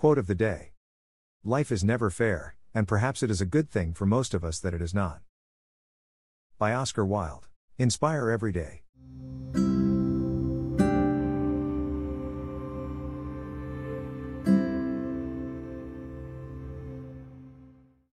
Quote of the day Life is never fair, and perhaps it is a good thing for most of us that it is not. By Oscar Wilde. Inspire every day.